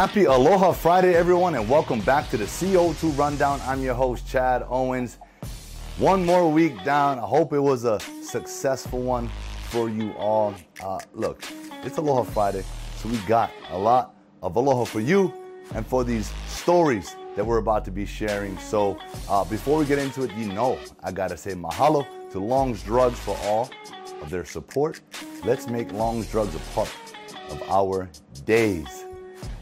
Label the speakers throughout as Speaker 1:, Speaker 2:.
Speaker 1: Happy Aloha Friday, everyone, and welcome back to the CO2 Rundown. I'm your host, Chad Owens. One more week down. I hope it was a successful one for you all. Uh, look, it's Aloha Friday, so we got a lot of aloha for you and for these stories that we're about to be sharing. So uh, before we get into it, you know I gotta say mahalo to Long's Drugs for all of their support. Let's make Long's Drugs a part of our days.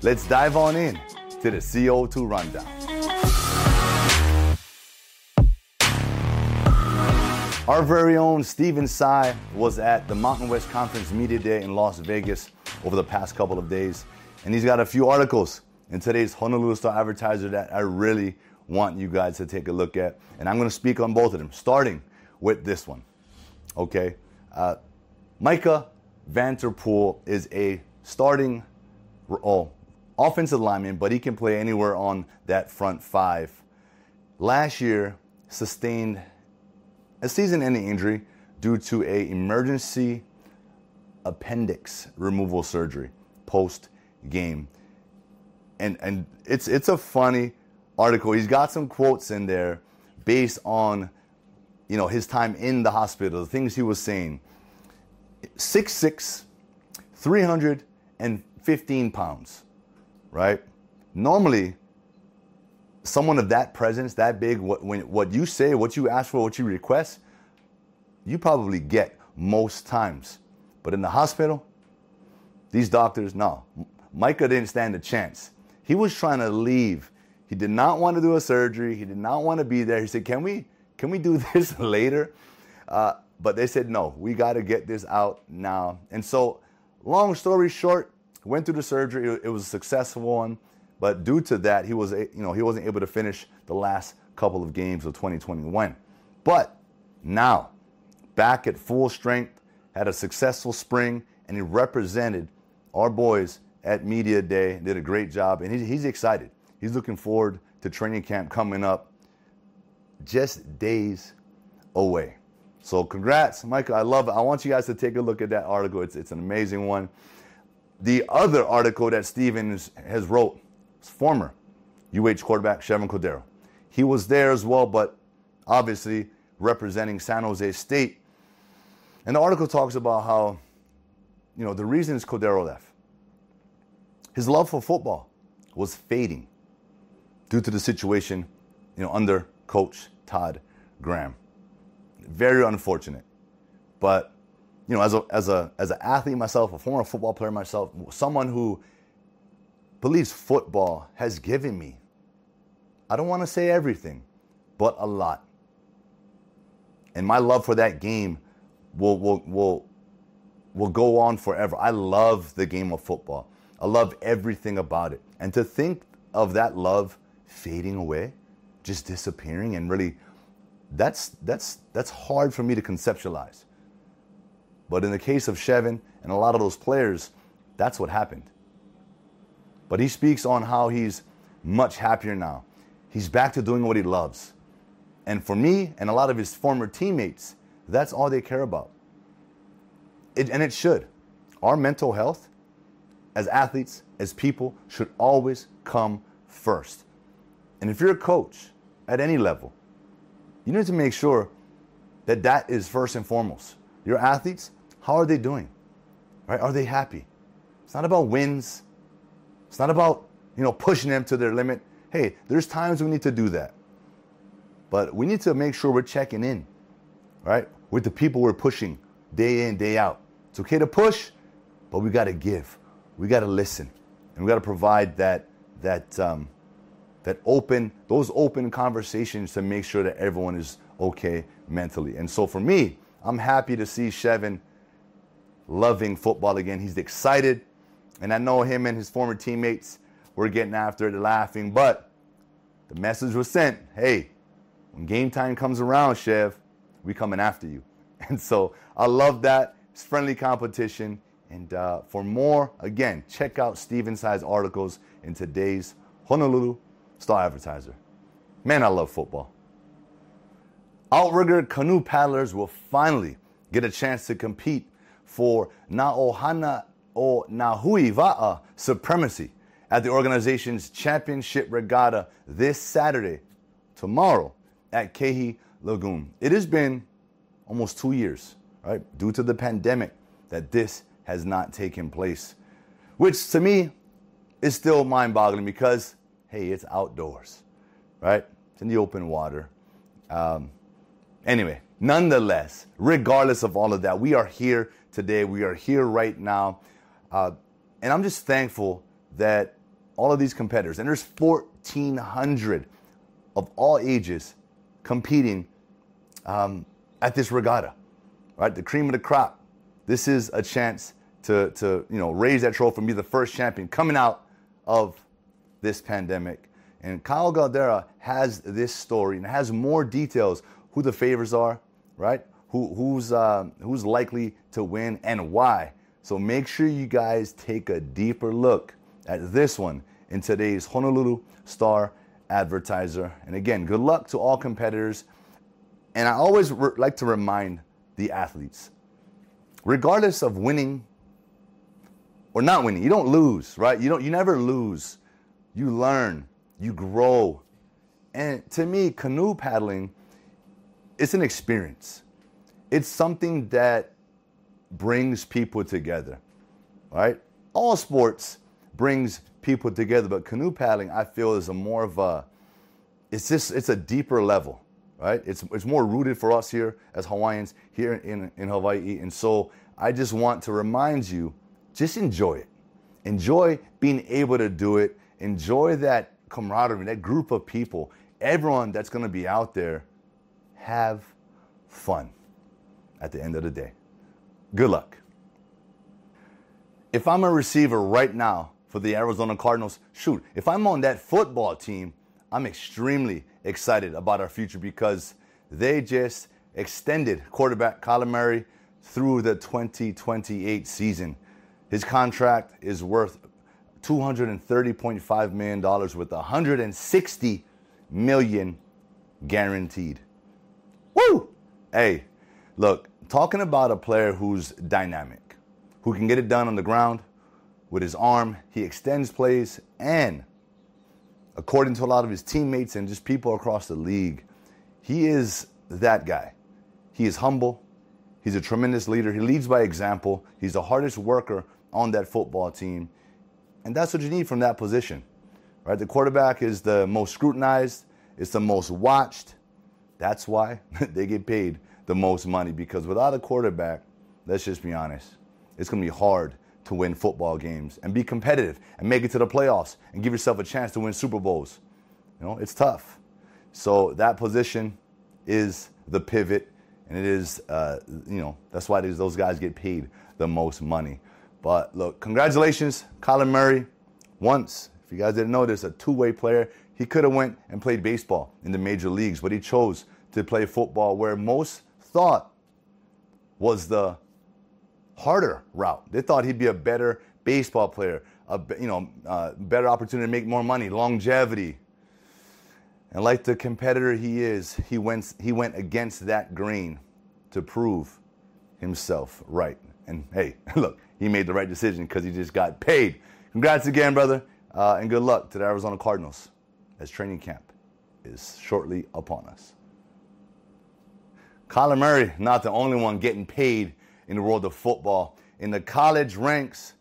Speaker 1: Let's dive on in to the CO2 rundown. Our very own Stephen Tsai was at the Mountain West Conference Media Day in Las Vegas over the past couple of days, and he's got a few articles in today's Honolulu Star Advertiser that I really want you guys to take a look at. And I'm going to speak on both of them, starting with this one. Okay. Uh, Micah Vanterpool is a starting oh, offensive lineman, but he can play anywhere on that front five. Last year, sustained a season-ending injury due to a emergency appendix removal surgery post game and and it's it's a funny article. He's got some quotes in there based on you know his time in the hospital, the things he was saying. 6'6, 315 pounds, right? Normally, someone of that presence, that big, what, when, what you say, what you ask for, what you request, you probably get most times. But in the hospital, these doctors, no. Micah didn't stand a chance. He was trying to leave. He did not want to do a surgery. He did not want to be there. He said, "Can we can we do this later?" Uh, but they said, "No, we got to get this out now." And so, long story short, went through the surgery. It was a successful one, but due to that, he was you know he wasn't able to finish the last couple of games of 2021. But now, back at full strength, had a successful spring, and he represented our boys at Media Day, did a great job, and he's excited. He's looking forward to training camp coming up just days away. So congrats, Micah. I love it. I want you guys to take a look at that article. It's, it's an amazing one. The other article that Stephen's has wrote is former UH quarterback Chevan Cordeiro. He was there as well, but obviously representing San Jose State. And the article talks about how, you know, the reasons Cordeiro left his love for football was fading due to the situation, you know, under coach Todd Graham. Very unfortunate. But, you know, as a as a as an athlete myself, a former football player myself, someone who believes football has given me I don't want to say everything, but a lot. And my love for that game will will will will go on forever. I love the game of football. I love everything about it. And to think of that love fading away, just disappearing and really that's that's that's hard for me to conceptualize. But in the case of Chevan and a lot of those players, that's what happened. But he speaks on how he's much happier now. He's back to doing what he loves. And for me and a lot of his former teammates, that's all they care about. It, and it should. Our mental health as athletes, as people, should always come first. And if you're a coach at any level, you need to make sure that that is first and foremost. Your athletes, how are they doing? Right? Are they happy? It's not about wins. It's not about, you know, pushing them to their limit. Hey, there's times we need to do that. But we need to make sure we're checking in, right? With the people we're pushing day in, day out. It's okay to push, but we got to give we got to listen and we got to provide that that um, that open those open conversations to make sure that everyone is okay mentally. And so for me, I'm happy to see Chevan loving football again. He's excited, and I know him and his former teammates were getting after it, laughing. But the message was sent: Hey, when game time comes around, Chev, we coming after you. And so I love that. It's friendly competition. And uh, for more, again, check out Stephen Tsai's articles in today's Honolulu Star Advertiser. Man, I love football. Outrigger canoe paddlers will finally get a chance to compete for Naohana o Nahui Va'a supremacy at the organization's championship regatta this Saturday, tomorrow, at Keehi Lagoon. It has been almost two years, right, due to the pandemic, that this has not taken place, which to me is still mind boggling because, hey, it's outdoors, right? It's in the open water. Um, anyway, nonetheless, regardless of all of that, we are here today. We are here right now. Uh, and I'm just thankful that all of these competitors, and there's 1,400 of all ages competing um, at this regatta, right? The cream of the crop. This is a chance to, to you know, raise that trophy and be the first champion coming out of this pandemic. And Kyle Galdeira has this story and has more details who the favors are, right? Who, who's, uh, who's likely to win and why. So make sure you guys take a deeper look at this one in today's Honolulu Star Advertiser. And again, good luck to all competitors. And I always re- like to remind the athletes, regardless of winning or not winning, you don't lose, right? You don't you never lose. You learn, you grow. And to me, canoe paddling it's an experience. It's something that brings people together. Right? All sports brings people together, but canoe paddling I feel is a more of a it's just it's a deeper level, right? It's it's more rooted for us here as Hawaiians here in in Hawaii, and so I just want to remind you, just enjoy it, enjoy being able to do it, enjoy that camaraderie, that group of people, everyone that's going to be out there, have fun at the end of the day. Good luck. If I'm a receiver right now for the Arizona Cardinals, shoot, if I'm on that football team, I'm extremely excited about our future because they just extended quarterback Kyler Murray through the 2028 season. His contract is worth $230.5 million with 160 million guaranteed. Woo! Hey, look, talking about a player who's dynamic, who can get it done on the ground with his arm, he extends plays, and according to a lot of his teammates and just people across the league, he is that guy. He is humble. He's a tremendous leader. He leads by example. He's the hardest worker on that football team. And that's what you need from that position. Right? The quarterback is the most scrutinized, it's the most watched. That's why they get paid the most money because without a quarterback, let's just be honest, it's going to be hard to win football games and be competitive and make it to the playoffs and give yourself a chance to win Super Bowls. You know, it's tough. So that position is the pivot, and it is, uh, you know, that's why those guys get paid the most money. But look, congratulations, Kyler Murray. Once, if you guys didn't know, there's a two-way player. He could have went and played baseball in the major leagues, but he chose to play football where most thought was the harder route. They thought he'd be a better baseball player, a you know, uh, better opportunity to make more money, longevity. And like the competitor he is, he went he went against that grain to prove himself right. And hey, look, he made the right decision because he just got paid. Congrats again, brother, uh, and good luck to the Arizona Cardinals as training camp is shortly upon us. Kyler Murray, not the only one getting paid in the world of football. In the college ranks,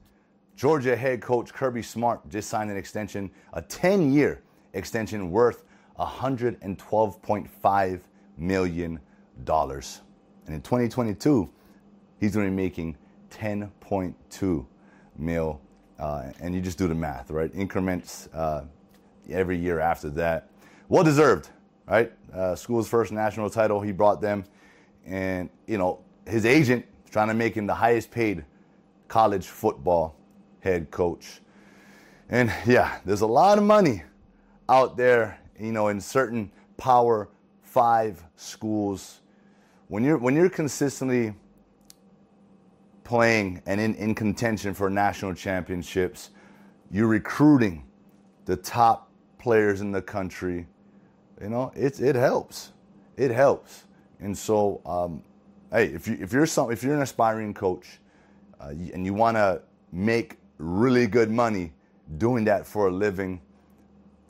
Speaker 1: Georgia head coach Kirby Smart just signed an extension, a 10 year extension worth $112.5 million. And in 2022, he's going to be making 10.2 mil. Uh, and you just do the math, right? Increments uh, every year after that. Well deserved, right? Uh, school's first national title, he brought them. And, you know, his agent trying to make him the highest paid college football head coach. And yeah, there's a lot of money out there, you know, in certain power five schools. When you're when you're consistently playing and in, in contention for national championships, you're recruiting the top players in the country. You know, it it helps. It helps. And so, um, hey, if you if you're some if you're an aspiring coach uh, and you want to make really good money doing that for a living,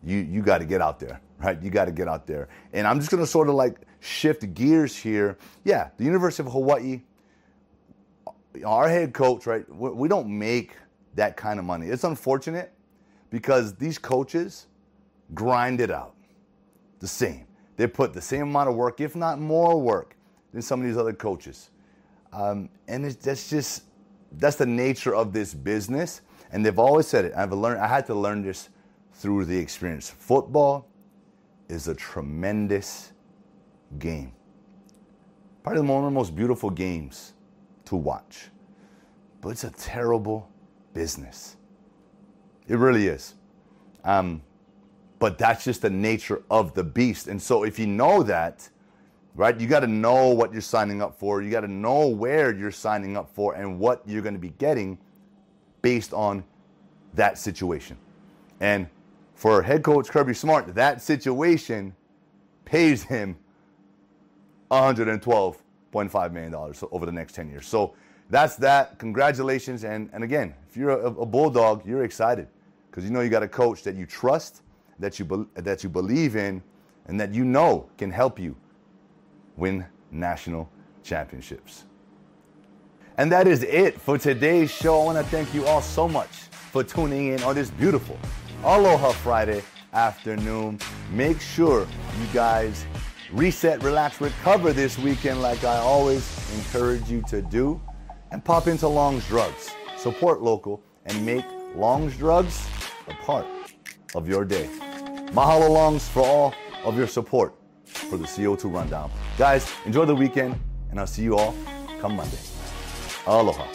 Speaker 1: you you got to get out there, right? You got to get out there. And I'm just gonna sort of like shift gears here. Yeah, the University of Hawaii, our head coach, right? We don't make that kind of money. It's unfortunate because these coaches grind it out the same. They put the same amount of work, if not more work, than some of these other coaches. Um, and that's just that's the nature of this business. And they've always said it. I've learned. I had to learn this through the experience. Football is a tremendous game. Probably one of the most beautiful games to watch. But it's a terrible business. It really is. Um, but that's just the nature of the beast. And so if you know that, right, you got to know what you're signing up for. You got to know where you're signing up for and what you're going to be getting based on that situation. And for head coach Kirby Smart, that situation pays him $112.5 million over the next 10 years. So that's that. Congratulations. And, and again, if you're a, a bulldog, you're excited because you know you got a coach that you trust, that you, be, that you believe in, and that you know can help you win national championships. And that is it for today's show. I want to thank you all so much for tuning in on this beautiful Aloha Friday afternoon. Make sure you guys reset, relax, recover this weekend like I always encourage you to do. And pop into Long's Drugs. Support local and make Long's Drugs a part of your day. Mahalo Long's, for all of your support for the CO2 Rundown. Guys, enjoy the weekend, and I'll see you all come Monday. Aloha.